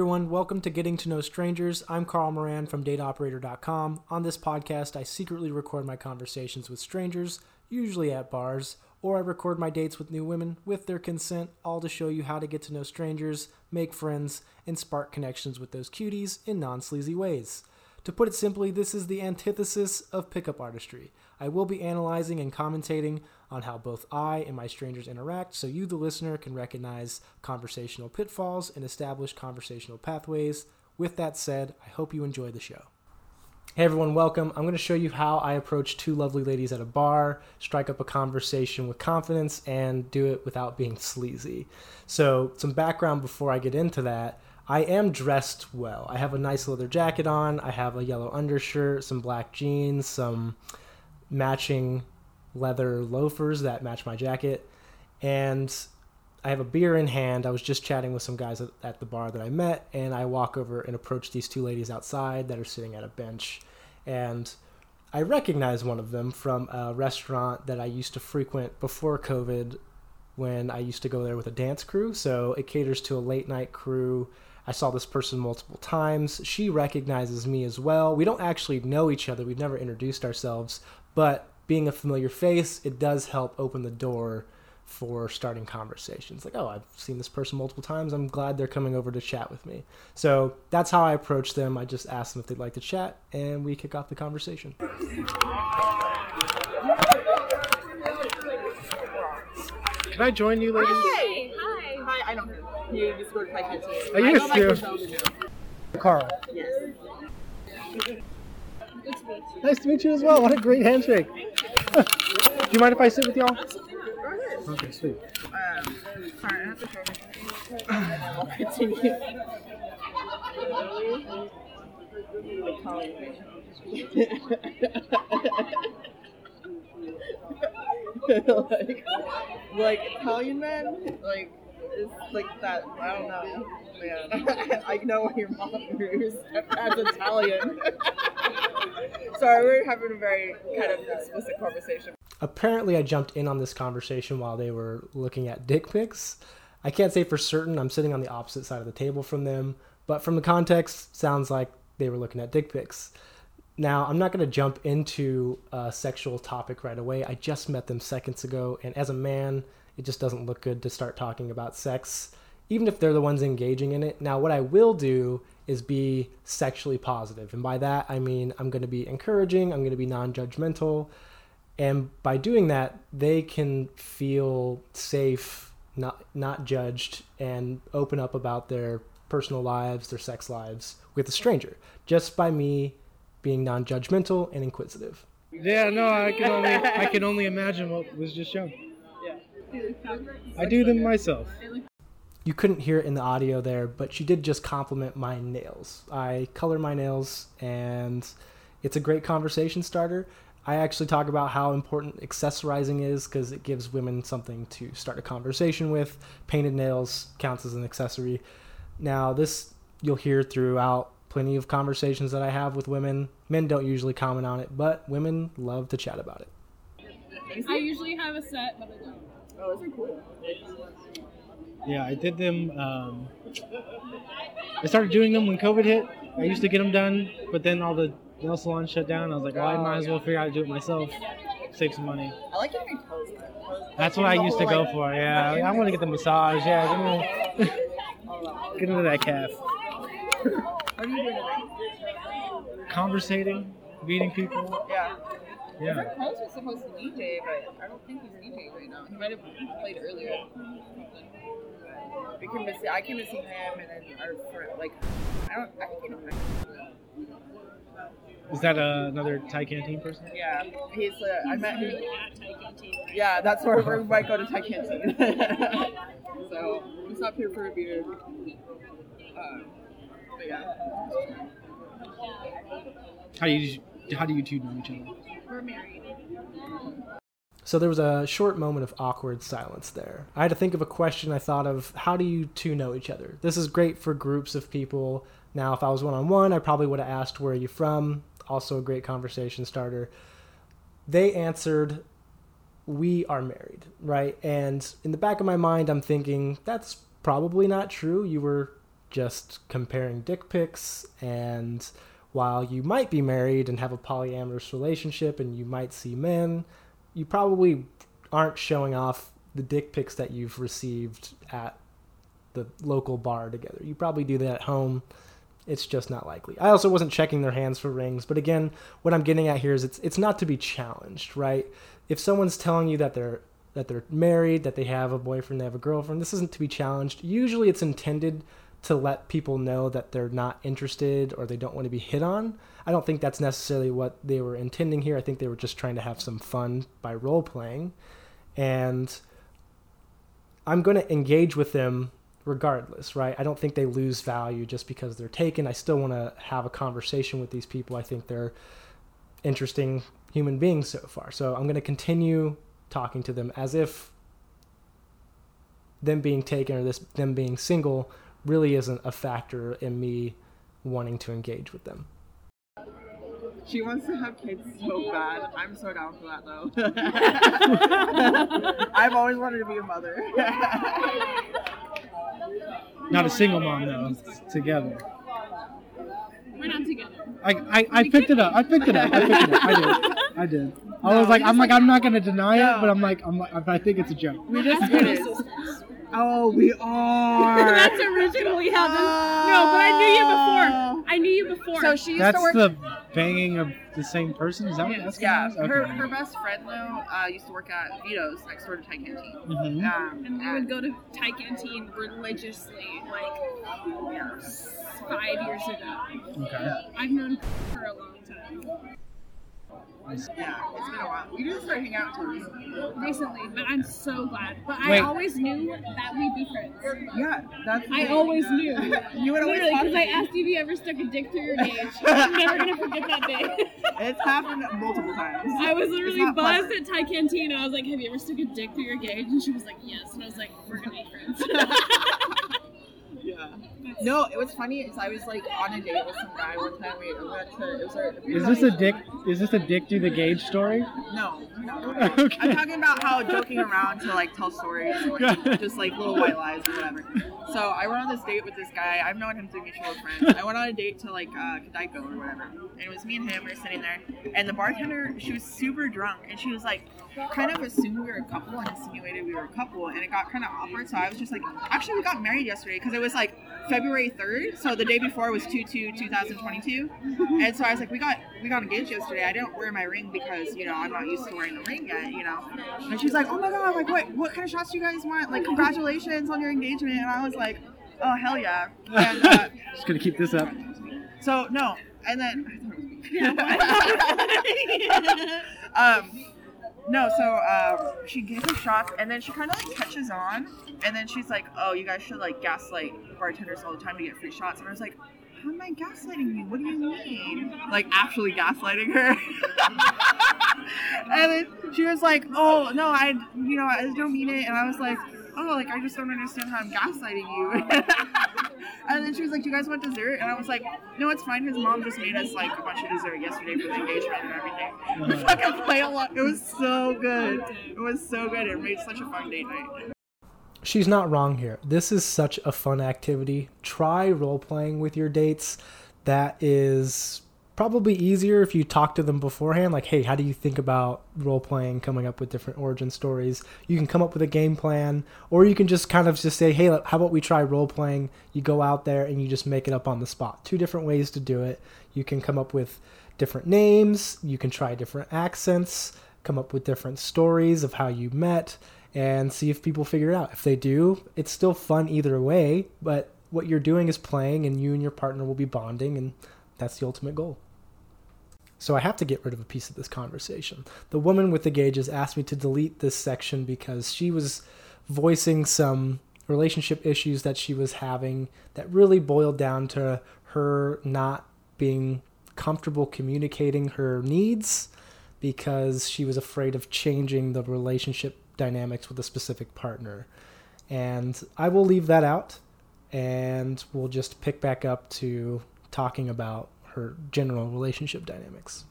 everyone, welcome to Getting to Know Strangers. I'm Carl Moran from DateOperator.com. On this podcast, I secretly record my conversations with strangers, usually at bars, or I record my dates with new women with their consent, all to show you how to get to know strangers, make friends, and spark connections with those cuties in non sleazy ways. To put it simply, this is the antithesis of pickup artistry. I will be analyzing and commentating on how both I and my strangers interact so you, the listener, can recognize conversational pitfalls and establish conversational pathways. With that said, I hope you enjoy the show. Hey everyone, welcome. I'm going to show you how I approach two lovely ladies at a bar, strike up a conversation with confidence, and do it without being sleazy. So, some background before I get into that. I am dressed well. I have a nice leather jacket on, I have a yellow undershirt, some black jeans, some matching leather loafers that match my jacket, and I have a beer in hand. I was just chatting with some guys at, at, the bar that I met, and I walk over and approach these two ladies outside that are sitting at a bench. And I recognize one of them from a restaurant that I used to frequent before COVID when I used to go there with a dance crew. So it caters to a late night crew. I saw this person multiple times. She recognizes me as well. We don't actually know each other, we've never introduced ourselves, but being a familiar face, it does help open the door for starting conversations. Like, oh, I've seen this person multiple times. I'm glad they're coming over to chat with me. So that's how I approach them. I just ask them if they'd like to chat, and we kick off the conversation. Can I join you, ladies? Hi. Hi. Hi. I don't know. You just go to my kitchen. I used to. Carl. Yes. Nice to meet you as well. What a great handshake. Do you mind if I sit with y'all? Okay, sweet. Um, sorry, I have to show you. And then we'll continue. like, like Italian men, like it's like that. I don't know, man. I know your mom, your stepdad's Italian. Sorry, we're having a very kind of explicit conversation. Apparently, I jumped in on this conversation while they were looking at dick pics. I can't say for certain. I'm sitting on the opposite side of the table from them, but from the context, sounds like they were looking at dick pics. Now, I'm not going to jump into a sexual topic right away. I just met them seconds ago, and as a man, it just doesn't look good to start talking about sex, even if they're the ones engaging in it. Now, what I will do is be sexually positive. And by that, I mean I'm going to be encouraging, I'm going to be non judgmental. And by doing that, they can feel safe, not, not judged, and open up about their personal lives, their sex lives with a stranger, just by me being non judgmental and inquisitive. Yeah, no, I can only I can only imagine what was just shown. I do them myself you couldn't hear it in the audio there, but she did just compliment my nails. I color my nails, and it's a great conversation starter. I actually talk about how important accessorizing is because it gives women something to start a conversation with. Painted nails counts as an accessory. Now, this you'll hear throughout plenty of conversations that I have with women. Men don't usually comment on it, but women love to chat about it. I usually have a set, but I don't. Oh, those are cool. Yeah, I did them. Um, I started doing them when COVID hit. I used to get them done, but then all the nail salons shut down. I was like, well, I might as well figure out how to do it myself, save some money. I like getting my toes That's what I used to go for. Yeah, I want to get the massage. Yeah, give me, get into that calf. What are you doing Conversating, meeting people. Yeah. Yeah. Our coach was supposed to DJ, but I don't think he's DJing right now. He might have played earlier. We came to see, I came to see him, and then our friend, like, I don't, I think you know Is that uh, another Thai canteen person? Yeah, he's. Uh, I met him. At Thai Canteen. Yeah, that's where we might go to Thai canteen. so we stopped here for a beer. Um, but yeah. How do you how do you two know each other? We're married. So there was a short moment of awkward silence there. I had to think of a question I thought of how do you two know each other? This is great for groups of people. Now, if I was one on one, I probably would have asked, Where are you from? Also, a great conversation starter. They answered, We are married, right? And in the back of my mind, I'm thinking, That's probably not true. You were just comparing dick pics and while you might be married and have a polyamorous relationship and you might see men, you probably aren't showing off the dick pics that you've received at the local bar together. You probably do that at home. It's just not likely. I also wasn't checking their hands for rings, but again, what I'm getting at here is it's it's not to be challenged, right? If someone's telling you that they're that they're married, that they have a boyfriend, they have a girlfriend, this isn't to be challenged. Usually it's intended to let people know that they're not interested or they don't want to be hit on. I don't think that's necessarily what they were intending here. I think they were just trying to have some fun by role playing. And I'm going to engage with them regardless, right? I don't think they lose value just because they're taken. I still want to have a conversation with these people. I think they're interesting human beings so far. So I'm going to continue talking to them as if them being taken or this them being single really isn't a factor in me wanting to engage with them. She wants to have kids so bad. I'm so down for that though. I've always wanted to be a mother. Not a single mom though. Together. We're not together. I, I, I picked it up. I picked it up. I picked it up. I did. I did. I was No, like, I'm like, like- I'm not gonna deny it, but I'm like, I'm like, I think it's a joke. we just That's did my it. sisters. Oh, we are. That's originally how this. No, but I knew you before. I knew you before. So she used That's to work. the banging of the same person. Is that what that's yeah, going her Okay. her best friend though uh, used to work at Vito's next door to Thai Canteen. Mhm. Um, and we would go to Thai Canteen religiously, like five years ago. Okay. I've known her for a long time. Yeah, it's been a while. We didn't start hanging out until recently. Recently, but I'm so glad. But I always knew that we'd be friends. Yeah, that's. I always knew. You would always Literally, talk because I asked you if you ever stuck a dick through your gauge. I'm never gonna forget that day. It's happened multiple times. I was literally not buzzed pleasant. at Thai Canteen. I was like, "Have you ever stuck a dick through your gauge?" And she was like, "Yes." And I was like, "We're gonna be friends." Yeah. No, it was funny. Is I was like on a date with some guy one time. We went to. It was our, Is this a dick? Is this a dick do the gauge story? No, no. Okay. I'm talking about how joking around to like tell stories, or, like, just like little white lies or whatever. So I went on this date with this guy. I've known him through mutual friends. I went on a date to like uh, Kadaiko or whatever, and it was me and him. We were sitting there, and the bartender, she was super drunk, and she was like, kind of assumed we were a couple and insinuated we were a couple, and it got kind of awkward. So I was just like, actually, we got married yesterday because it was like February 3rd, so the day before was 2 2 2022, and so I was like, we got we got engaged yesterday. I didn't wear my ring because you know I'm not used to wearing the ring yet, you know. And she's like, oh my god, like what what kind of shots do you guys want? Like congratulations on your engagement. And I was like, oh hell yeah. And uh, Just gonna keep this up. so no, and then um, no, so um, she gave us shots, and then she kind of like catches on, and then she's like, "Oh, you guys should like gaslight bartenders all the time to get free shots." And I was like, "How am I gaslighting you? What do you mean?" Like actually gaslighting her. and then she was like, "Oh no, I, you know, I don't mean it," and I was like. Oh, like I just don't understand how I'm gaslighting you. and then she was like, "Do you guys want dessert?" And I was like, "No, it's fine. His mom just made us like a bunch of dessert yesterday for the engagement and everything." We fucking played lot. It was so good. It was so good. It made such a fun date night. She's not wrong here. This is such a fun activity. Try role playing with your dates. That is probably easier if you talk to them beforehand. Like, hey, how do you think about role playing, coming up with different origin stories? You can come up with a game plan, or you can just kind of just say, hey, how about we try role playing? You go out there and you just make it up on the spot. Two different ways to do it. You can come up with different names, you can try different accents, come up with different stories of how you met and see if people figure it out. If they do, it's still fun either way, but what you're doing is playing and you and your partner will be bonding and that's the ultimate goal. So I have to get rid of a piece of this conversation. The woman with the gauges asked me to delete this section because she was voicing some relationship issues that she was having that really boiled down to her not being comfortable communicating her needs because she was afraid of changing the relationship dynamics with a specific partner. And I will leave that out and we'll just pick back up to talking about her general relationship dynamics.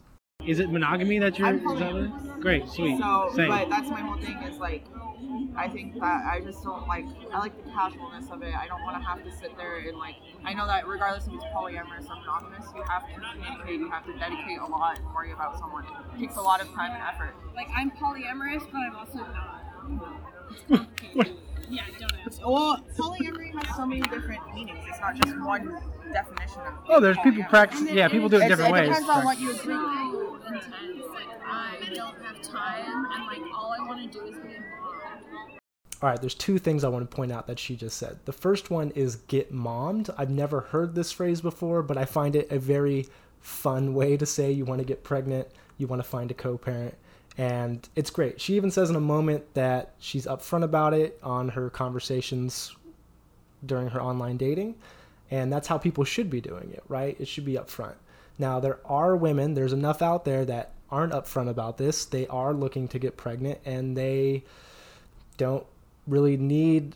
Is it monogamy that you're? I'm is that Great, sweet. So, Same. but that's my whole thing is like, I think that I just don't like. I like the casualness of it. I don't want to have to sit there and like. I know that regardless if it's polyamorous or monogamous, you have to communicate. You have to dedicate a lot and worry about someone. It takes a lot of time and effort. Like I'm polyamorous, but I'm also not. It's complicated. Yeah, don't ask. Well, polyamory has so many different meanings. It's not just one definition of. Oh, there's people polyamory. practice. Yeah, people do it It's- different it ways. depends on what you agree. so intense. Like I don't have time, and like all I want to do is be a. All right, there's two things I want to point out that she just said. The first one is get mommed. I've never heard this phrase before, but I find it a very fun way to say you want to get pregnant, you want to find a co parent, and it's great. She even says in a moment that she's upfront about it on her conversations during her online dating, and that's how people should be doing it, right? It should be upfront. Now, there are women, there's enough out there that aren't upfront about this. They are looking to get pregnant and they don't really need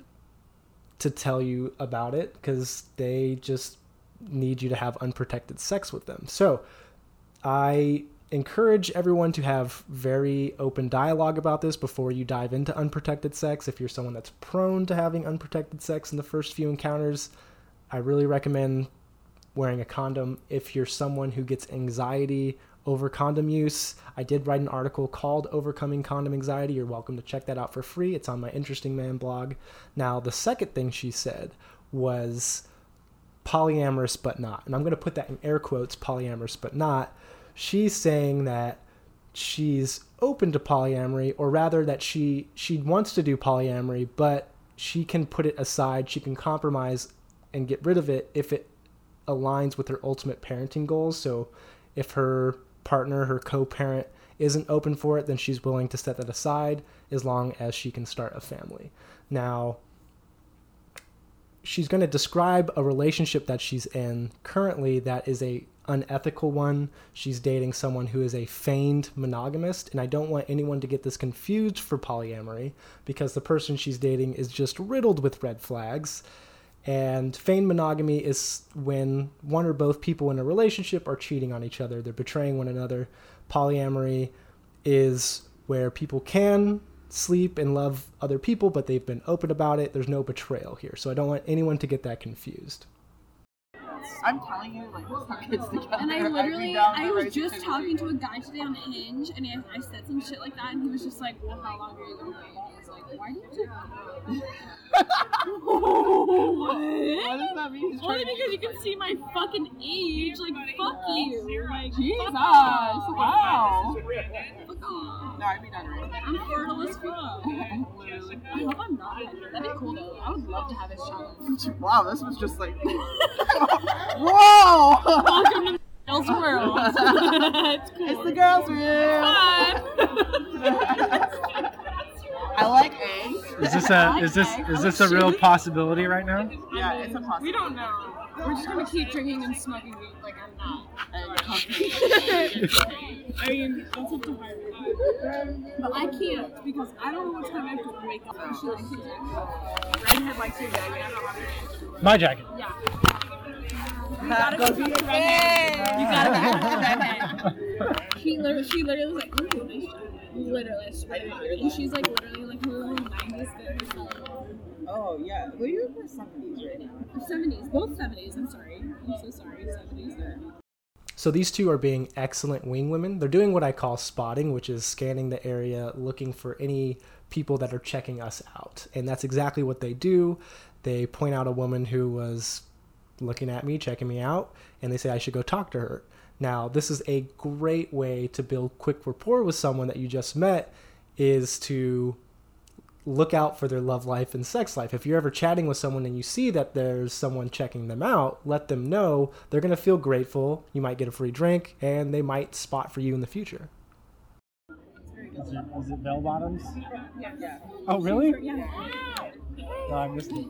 to tell you about it because they just need you to have unprotected sex with them. So I encourage everyone to have very open dialogue about this before you dive into unprotected sex. If you're someone that's prone to having unprotected sex in the first few encounters, I really recommend wearing a condom. If you're someone who gets anxiety over condom use, I did write an article called Overcoming Condom Anxiety. You're welcome to check that out for free. It's on my Interesting Man blog. Now, the second thing she said was polyamorous but not. And I'm going to put that in air quotes polyamorous but not. She's saying that she's open to polyamory or rather that she she wants to do polyamory but she can put it aside, she can compromise and get rid of it if it aligns with her ultimate parenting goals. So if her partner, her co-parent isn't open for it, then she's willing to set that aside as long as she can start a family. Now, she's going to describe a relationship that she's in currently that is a unethical one. She's dating someone who is a feigned monogamist, and I don't want anyone to get this confused for polyamory because the person she's dating is just riddled with red flags. And feigned monogamy is when one or both people in a relationship are cheating on each other, they're betraying one another. Polyamory is where people can sleep and love other people, but they've been open about it. There's no betrayal here. So I don't want anyone to get that confused. I'm telling you, like, let's not kids together. And I literally, down I was just talking to a guy today on Hinge, and I, I said some shit like that, and he was just like, "Well, how long are you gonna wait?" And I was like, "Why do you?" What what? does that mean? He's Only because you can see my fucking age. Like, fuck you. Like, Jesus! fuck off. Wow. Fuck off. No, I'd be to raise I'm fertile as fuck. I hope I'm not. That'd be cool though. I would love to have his child. Wow, this was just like. Whoa! Welcome to Girls World. it's cool. It's the girls' room. Fun. I like eggs. Is this a is this is this a real possibility right now? Yeah, it's a possibility. We don't know. We're just gonna keep drinking and smoking weed like I'm not. I mean, that's up to her. But I can't because I don't know what time I have to wake up. and shit. Redhead likes your jacket. I don't have My jacket. Yeah. You gotta go for the redhead. You gotta go for the redhead. She literally, she literally was like, ooh, nice jacket. Literally, I swear to God. And she's like literally like her little 90s thing. Oh yeah, well you're in the seventies right now. 70s, both 70s. I'm sorry. I'm so sorry. 70s. So these two are being excellent wing women. They're doing what I call spotting, which is scanning the area looking for any people that are checking us out. And that's exactly what they do. They point out a woman who was looking at me, checking me out, and they say I should go talk to her. Now, this is a great way to build quick rapport with someone that you just met is to look out for their love life and sex life. If you're ever chatting with someone and you see that there's someone checking them out, let them know. They're going to feel grateful. You might get a free drink and they might spot for you in the future. Is it, is it bell bottoms? Yeah. Oh really? Yeah. No, I missed it.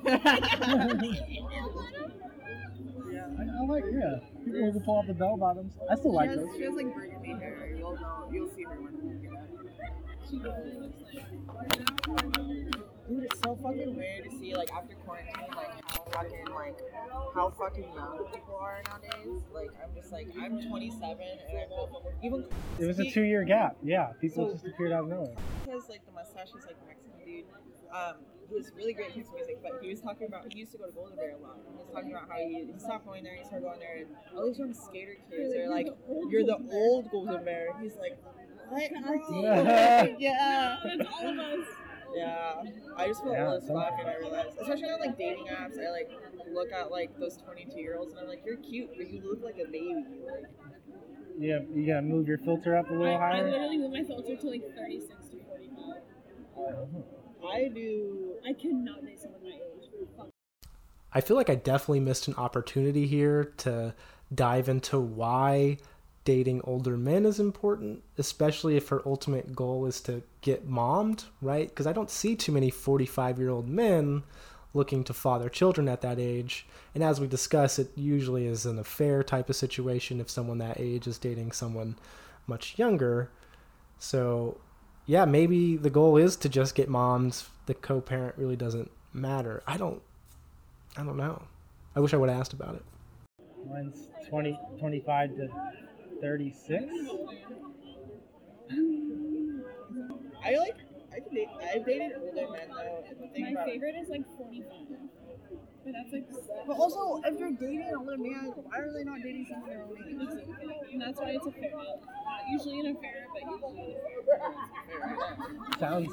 I, I like yeah. People who pull out the bell bottoms. I still like has, those. she has like burgundy hair. You'll know. You'll see her when you get out. Dude, it's so fucking fucking weird to see like after quarantine like how fucking like how fucking young people are nowadays. Like I'm just like I'm 27 and I'm even It was a two-year gap. Yeah, people So- just appeared out of nowhere. has like the mustache, he's like Mexican dude. Um, he was really great at his music, but he was talking about he used to go to Golden Bear a lot. He was talking about how he, he stopped going there, he started going there, and all these young skater kids are like, "You're the old Golden Bear." He's like, "What? Yeah. yeah, That's all of us. yeah." I just felt Yeah, old as some- fuck, and I realized, especially on like dating apps, I like look at like those 22 year olds, and I'm like, "You're cute, but you look like a baby." Like, Yeah, you gotta move your filter up a little I higher. I literally move my filter to like 36 to 45. I do. I cannot date someone my age. I feel like I definitely missed an opportunity here to dive into why dating older men is important, especially if her ultimate goal is to get mommed, right? Because I don't see too many 45 year old men looking to father children at that age. And as we discuss, it usually is an affair type of situation if someone that age is dating someone much younger. So, yeah, maybe the goal is to just get moms. The co parent really doesn't matter. I don't I don't know. I wish I would have asked about it. Mine's 20, 25 to 36. I like. I can date. I've dated older men though, and the thing My favorite is like 45. But that's like. But also, if you're dating an older man, why are they not dating someone their own age? And that's why it's a fair. Uh, not usually an affair, but usually. Sounds.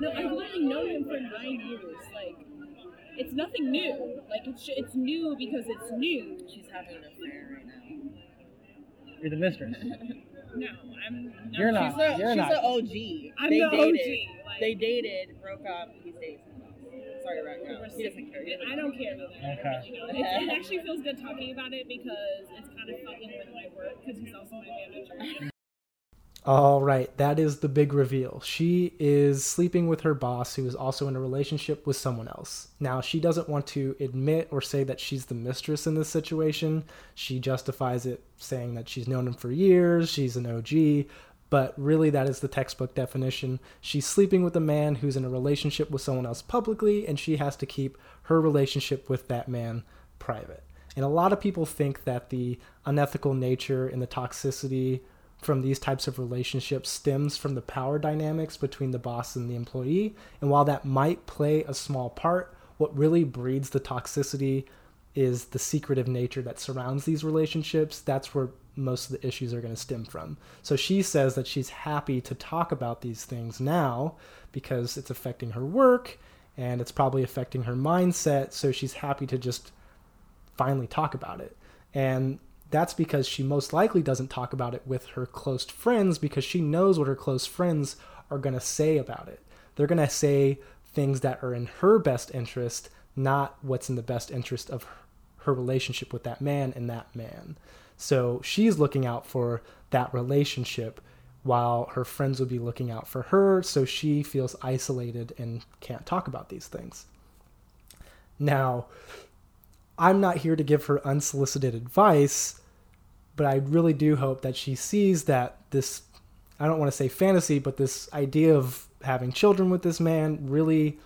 No, I've literally known him for nine years. Like, it's nothing new. Like, it's it's new because it's new. She's having an affair right now. You're the mistress. No, I'm. No, You're not. She's a, You're she's not. an OG. I'm they the dated. OG. Like, They dated, broke up. He's dating someone else. Sorry to wreck him. He doesn't care. He doesn't I don't care about that. Okay. I really don't. It's, it actually feels good talking about it because it's kind of fucking with my work because he's also my manager. All right, that is the big reveal. She is sleeping with her boss, who is also in a relationship with someone else. Now, she doesn't want to admit or say that she's the mistress in this situation. She justifies it saying that she's known him for years, she's an OG, but really, that is the textbook definition. She's sleeping with a man who's in a relationship with someone else publicly, and she has to keep her relationship with that man private. And a lot of people think that the unethical nature and the toxicity from these types of relationships stems from the power dynamics between the boss and the employee. And while that might play a small part, what really breeds the toxicity is the secretive nature that surrounds these relationships. That's where most of the issues are going to stem from. So she says that she's happy to talk about these things now because it's affecting her work and it's probably affecting her mindset. So she's happy to just finally talk about it. And that's because she most likely doesn't talk about it with her close friends because she knows what her close friends are going to say about it. They're going to say things that are in her best interest, not what's in the best interest of her relationship with that man and that man. So she's looking out for that relationship while her friends would be looking out for her, so she feels isolated and can't talk about these things. Now, I'm not here to give her unsolicited advice, but I really do hope that she sees that this, I don't want to say fantasy, but this idea of having children with this man really,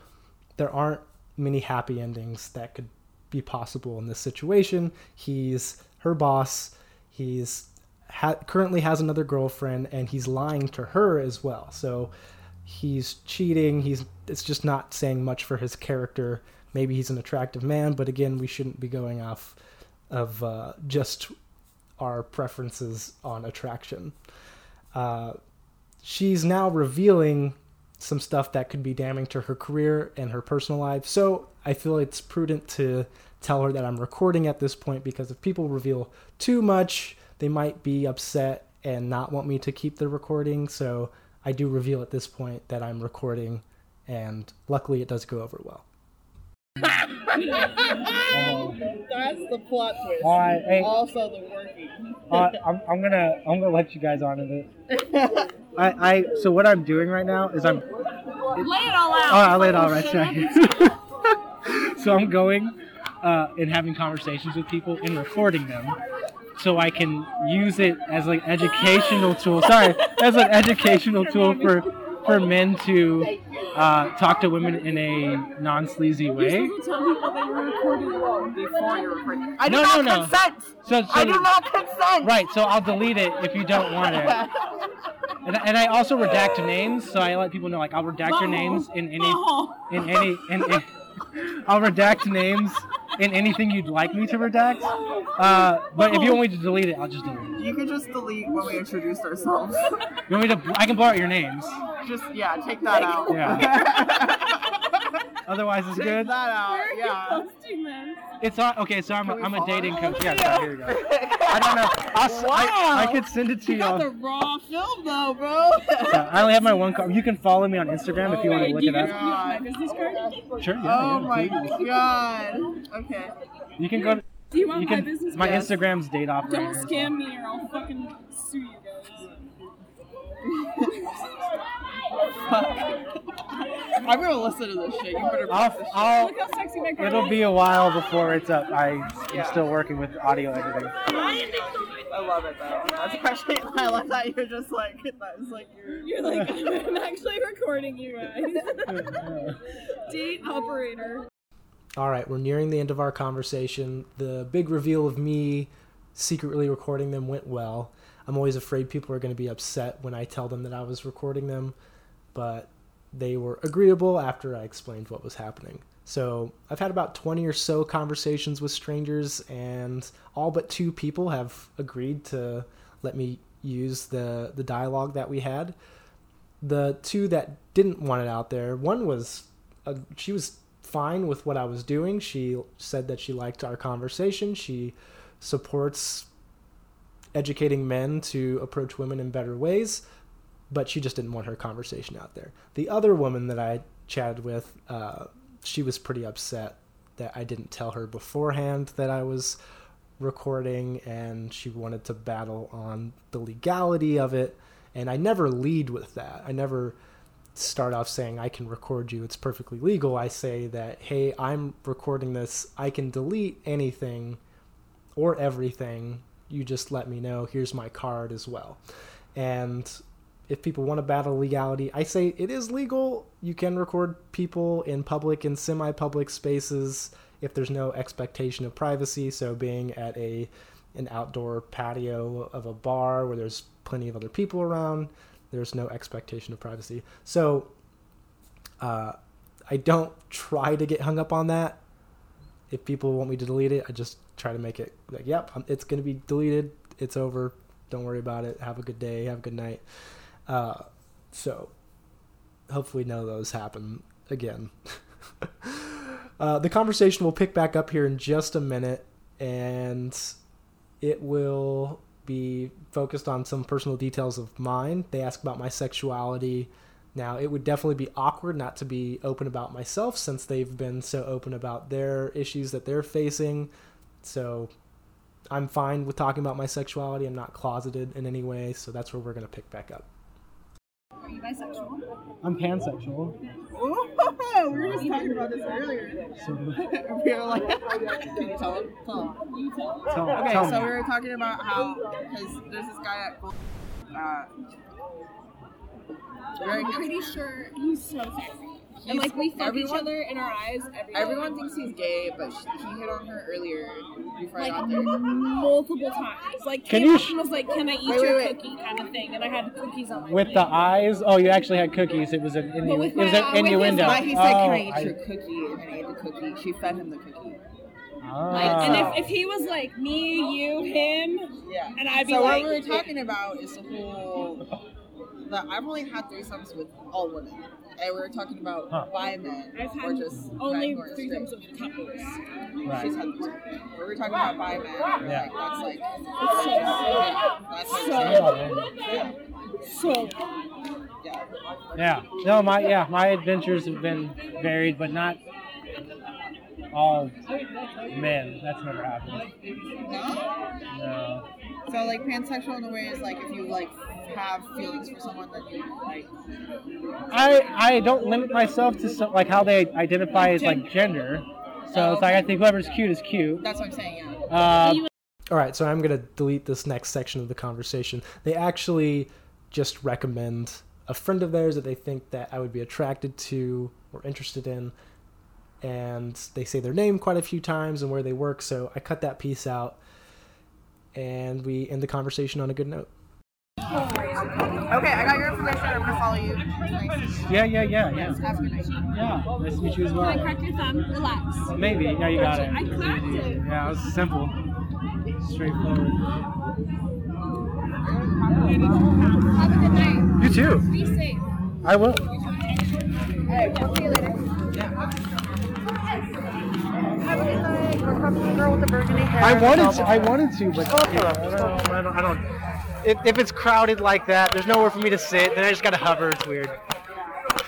there aren't many happy endings that could be possible in this situation. He's her boss. He's ha- currently has another girlfriend, and he's lying to her as well. So he's cheating. He's it's just not saying much for his character. Maybe he's an attractive man, but again, we shouldn't be going off of uh, just our preferences on attraction. Uh, she's now revealing some stuff that could be damning to her career and her personal life. So I feel it's prudent to tell her that I'm recording at this point because if people reveal too much, they might be upset and not want me to keep the recording. So I do reveal at this point that I'm recording, and luckily it does go over well. Oh. That's the plot twist. All right, hey, Also the working. uh, I'm, I'm gonna I'm gonna let you guys on to it. I, I so what I'm doing right now is I'm Lay it all out. Oh, I laid all right. Sorry. so I'm going uh, and having conversations with people and recording them, so I can use it as an educational tool. Sorry, as an educational tool for for men to uh, talk to women in a non-sleazy way. supposed to tell people that you're recording you. Before you recording. I do No, not no, no. consent. So, so I do not consent. right. So I'll delete it if you don't want it. And, and I also redact names, so I let people know like I'll redact your names in any in any in, in I'll redact names in anything you'd like me to redact. Uh, but if you want me to delete it, I'll just delete it. You can just delete when we introduced ourselves. You want me to? I can blur out your names. just yeah, take that out. Yeah. Otherwise, it's take good. that out. Where are you Yeah. posting this? It's on. Okay, so I'm I'm a dating coach. Yeah, yeah, here you go. I don't know. I'll, s- I, I could send it to You you. got the all. raw film though, bro. Yeah, I only have my one card. You can follow me on Instagram if you want to look it up. want my business card? Sure. Yeah, Oh yeah, my please. god. Okay. You can go. To, Do you want you my can. business My card? Instagram's date operator. Don't scam me or I'll fucking sue you guys. I'm gonna listen to this shit. You better I'll, put this. I'll, Look how sexy my card it'll is. be a while before it's up. I am Yeah. still working with audio editing. I love it though. That's actually I love that you're just like that's like you're You're like, I'm actually recording you guys. Date operator. All right, we're nearing the end of our conversation. The big reveal of me secretly recording them went well. I'm always afraid people are going to be upset when I tell them that I was recording them, but they were agreeable after I explained what was happening. So I've had about 20 or so conversations with strangers, and all but two people have agreed to let me use the, the dialogue that we had. The two that didn't want it out there, one was uh, she was fine with what I was doing. She said that she liked our conversation. She supports educating men to approach women in better ways, but she just didn't want her conversation out there. The other woman that I chatted with, uh, she was pretty upset that I didn't tell her beforehand that I was recording, and she wanted to battle on the legality of it. And I never lead with that. I never start off saying I can record you. It's perfectly legal. I say that, hey, I'm recording this. I can delete anything or everything. You just let me know. Here's my card as well. And if people want to battle legality, I say it is legal. You can record people in public and semi-public spaces if there's no expectation of privacy. So being at a an outdoor patio of a bar where there's plenty of other people around, there's no expectation of privacy. So uh, I don't try to get hung up on that. If people want me to delete it, I just try to make it like, yep, it's going to be deleted. It's over. Don't worry about it. Have a good day. Have a good night. Uh, so hopefully none of those happen again. uh, the conversation will pick back up here in just a minute, and it will be focused on some personal details of mine. They ask about my sexuality. Now, it would definitely be awkward not to be open about myself since they've been so open about their issues that they're facing. So, I'm fine with talking about my sexuality. I'm not closeted in any way, so that's where we're going to pick back up. Are you bisexual? I'm pansexual. Ooh, we were just talking about this earlier. So, we were like, can you tell him? Tell him. You tell. tell, Okay, tell so me. we were talking about how because there's this guy at Gold- uh, very I'm pretty sure he's so sexy. And like we fuck each other in our eyes every day. Everyone thinks he's gay, but sh- he hit on her earlier before I like got there. multiple times. Like Can you up sh- was like, "Can I eat Wait, your wait, wait. cookie?" kind of thing, and I had cookies on my With plate. the eyes? Oh, you actually had cookies. It was an, innu- But with it was my- an innuendo. But he said, oh, "Can I eat I- your cookie?" And then he ate the cookie. She fed him the cookie. Like, Ah. and if, if he was like me, you, him, Yeah. and I'd be so like, what we were talking about is the whole. That I've only had threesomes with all women, and we were talking about Huh. bi men I've or had just only men who are three with couples. Right. She's had threesomes. We were talking about bi men. we're Yeah. Like, that's like. Yeah, that's what So- I'm saying. So Yeah. Yeah. No, my yeah, my adventures have been varied, but not all men. That's never happened. No. No. So like pansexual in a way is like if you like have feelings for someone that you like. I I don't limit myself to so, like how they identify as like gender. So it's like I think whoever's cute is cute. That's what I'm saying. Yeah. Uh, All right, so I'm going to delete this next section of the conversation. They actually just recommend a friend of theirs that they think that I would be attracted to or interested in, and they say their name quite a few times and where they work. So I cut that piece out, and we end the conversation on a good note. Okay, I got your information. I'm gonna follow you. Yeah, yeah, yeah, yeah. Have a good night. Yeah, nice to meet you as Can I well. crack your thumb? Relax. Maybe. Yeah, you got it. I cracked it. Yeah, it was simple. Straightforward. Have a good night. You too. Be safe. I will. Hey, talk to you later. Have a good night. We're from the girl with the burgundy hair. I wanted to, I wanted to, but I don't, I don't, I don't. If, if it's crowded like that, there's nowhere for me to sit. Then I just gotta hover. It's weird.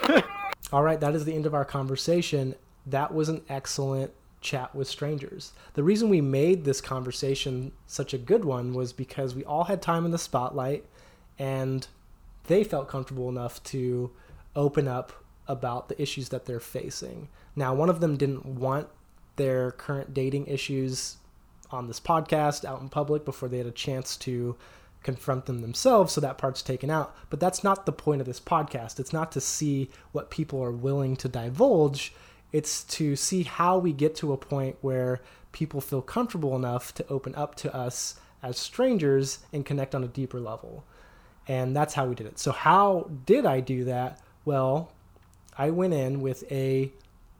All right, that is the end of our conversation. That was an excellent chat with strangers. The reason we made this conversation such a good one was because we all had time in the spotlight and they felt comfortable enough to open up about the issues that they're facing. Now, one of them didn't want their current dating issues on this podcast out in public before they had a chance to confront them themselves, so that part's taken out. But that's not the point of this podcast. It's not to see what people are willing to divulge, it's to see how we get to a point where people feel comfortable enough to open up to us as strangers and connect on a deeper level. And that's how we did it. So, how did I do that? Well, I went in with a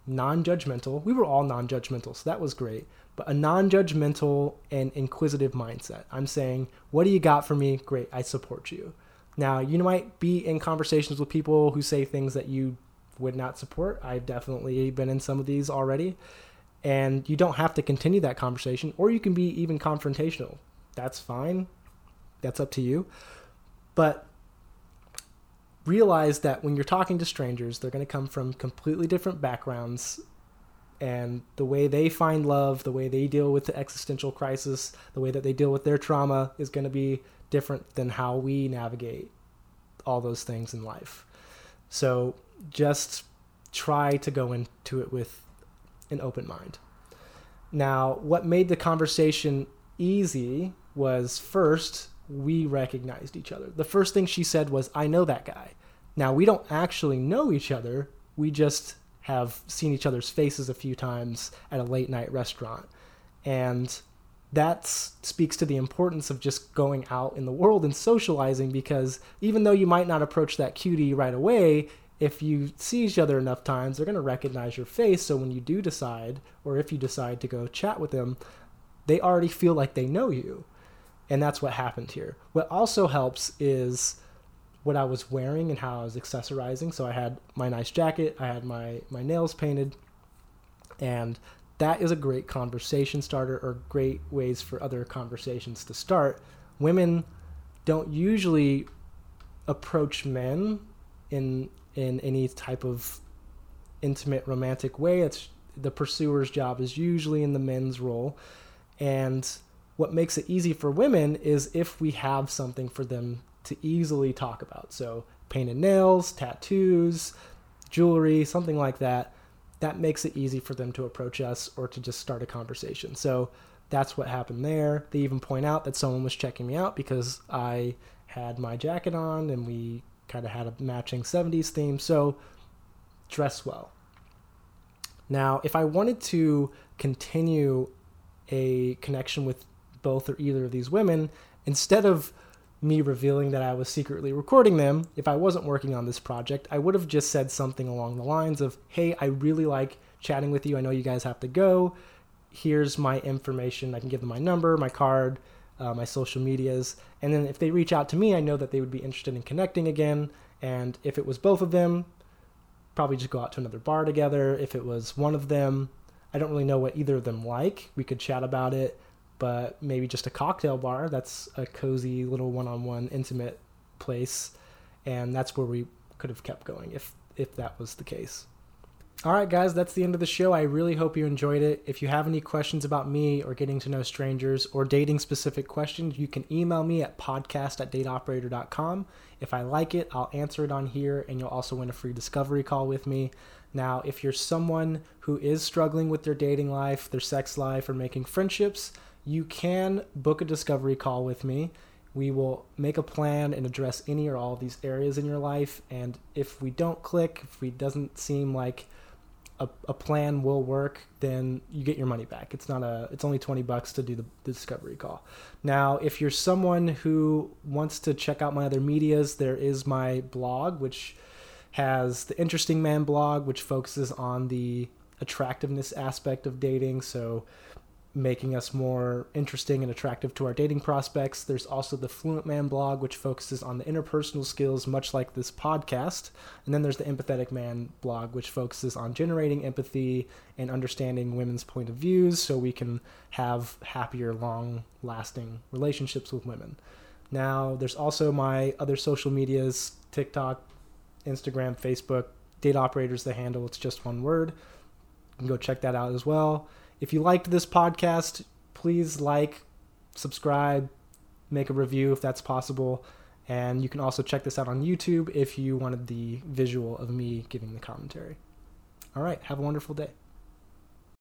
non judgmental, we were all non judgmental, so that was great, but a non judgmental and inquisitive mindset. I'm saying, what do you got for me? Great, I support you. Now, you might be in conversations with people who say things that you would not support. I've definitely been in some of these already. And you don't have to continue that conversation, or you can be even confrontational. That's fine. That's up to you. But realize that when you're talking to strangers, they're going to come from completely different backgrounds. And the way they find love, the way they deal with the existential crisis, the way that they deal with their trauma is going to be different than how we navigate all those things in life. So just try to go into it with an open mind. Now, what made the conversation easy was first, we recognized each other. The first thing she said was, I know that guy. Now, we don't actually know each other, we just have seen each other's faces a few times at a late night restaurant. And that speaks to the importance of just going out in the world and socializing because even though you might not approach that cutie right away, if you see each other enough times, they're going to recognize your face. So when you do decide, or if you decide to go chat with them, they already feel like they know you. And that's what happened here. What also helps is what I was wearing and how I was accessorizing. So I had my nice jacket, I had my, my nails painted, and that is a great conversation starter or great ways for other conversations to start. Women don't usually approach men in in any type of intimate romantic way. It's the pursuer's job is usually in the men's role. And what makes it easy for women is if we have something for them to easily talk about. So painted nails, tattoos, jewelry, something like that. That makes it easy for them to approach us or to just start a conversation. So that's what happened there. They even point out that someone was checking me out because I had my jacket on and we kind of had a matching 70s theme. So dress well. Now, if I wanted to continue a connection with both or either of these women, instead of me revealing that I was secretly recording them, if I wasn't working on this project, I would have just said something along the lines of, Hey, I really like chatting with you. I know you guys have to go. Here's my information. I can give them my number, my card, uh, my social medias. And then if they reach out to me, I know that they would be interested in connecting again. And if it was both of them, probably just go out to another bar together. If it was one of them, I don't really know what either of them like. We could chat about it, but maybe just a cocktail bar. That's a cozy little one-on-one intimate place, and that's where we could have kept going if if that was the case. All right, guys, that's the end of the show. I really hope you enjoyed it. If you have any questions about me or getting to know strangers or dating specific questions, you can email me at podcast at dateoperator.com. If I like it, I'll answer it on here, and you'll also win a free discovery call with me. Now, if you're someone who is struggling with their dating life, their sex life, or making friendships, you can book a discovery call with me. We will make a plan and address any or all of these areas in your life. And if we don't click, if we doesn't seem like a, a plan will work, then you get your money back. It's not a it's only 20 bucks to do the, the discovery call. Now, if you're someone who wants to check out my other medias, there is my blog which has the Interesting Man blog which focuses on the attractiveness aspect of dating, so making us more interesting and attractive to our dating prospects. There's also the Fluent Man blog, which focuses on the interpersonal skills, much like this podcast. And then there's the Empathetic Man blog, which focuses on generating empathy and understanding women's point of views so we can have happier, long lasting relationships with women. Now, there's also my other social medias TikTok, Instagram, Facebook, Date Operators, the handle. It's just one word. You can go check that out as well. If you liked this podcast, please like, subscribe, make a review if that's possible. And you can also check this out on YouTube if you wanted the visual of me giving the commentary. All right, have a wonderful day.